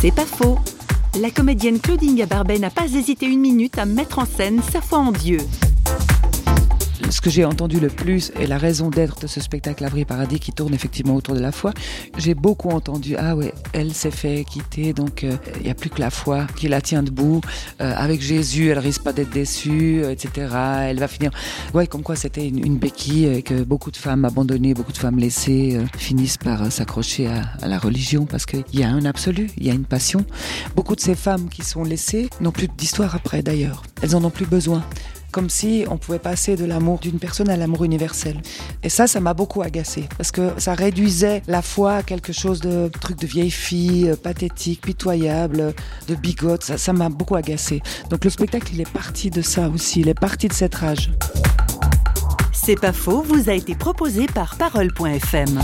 C'est pas faux. La comédienne Claudine Barbet n'a pas hésité une minute à mettre en scène sa foi en Dieu ce que j'ai entendu le plus et la raison d'être de ce spectacle Abri Paradis qui tourne effectivement autour de la foi, j'ai beaucoup entendu ah ouais, elle s'est fait quitter donc euh, il n'y a plus que la foi qui la tient debout. Euh, avec Jésus, elle risque pas d'être déçue, euh, etc. Elle va finir. Ouais, comme quoi c'était une, béquille et que beaucoup de femmes abandonnées, beaucoup de femmes laissées finissent par s'accrocher à, à, la religion parce qu'il y a un absolu, il y a une passion. Beaucoup de ces femmes qui sont laissées n'ont plus d'histoire après d'ailleurs. Elles en ont plus besoin comme si on pouvait passer de l'amour d'une personne à l'amour universel. Et ça, ça m'a beaucoup agacé parce que ça réduisait la foi à quelque chose de truc de vieille fille, euh, pathétique, pitoyable, de bigote. Ça, m'a beaucoup agacé. Donc le spectacle, il est parti de ça aussi. Il est parti de cette rage. C'est pas faux, vous a été proposé par Parole.fm.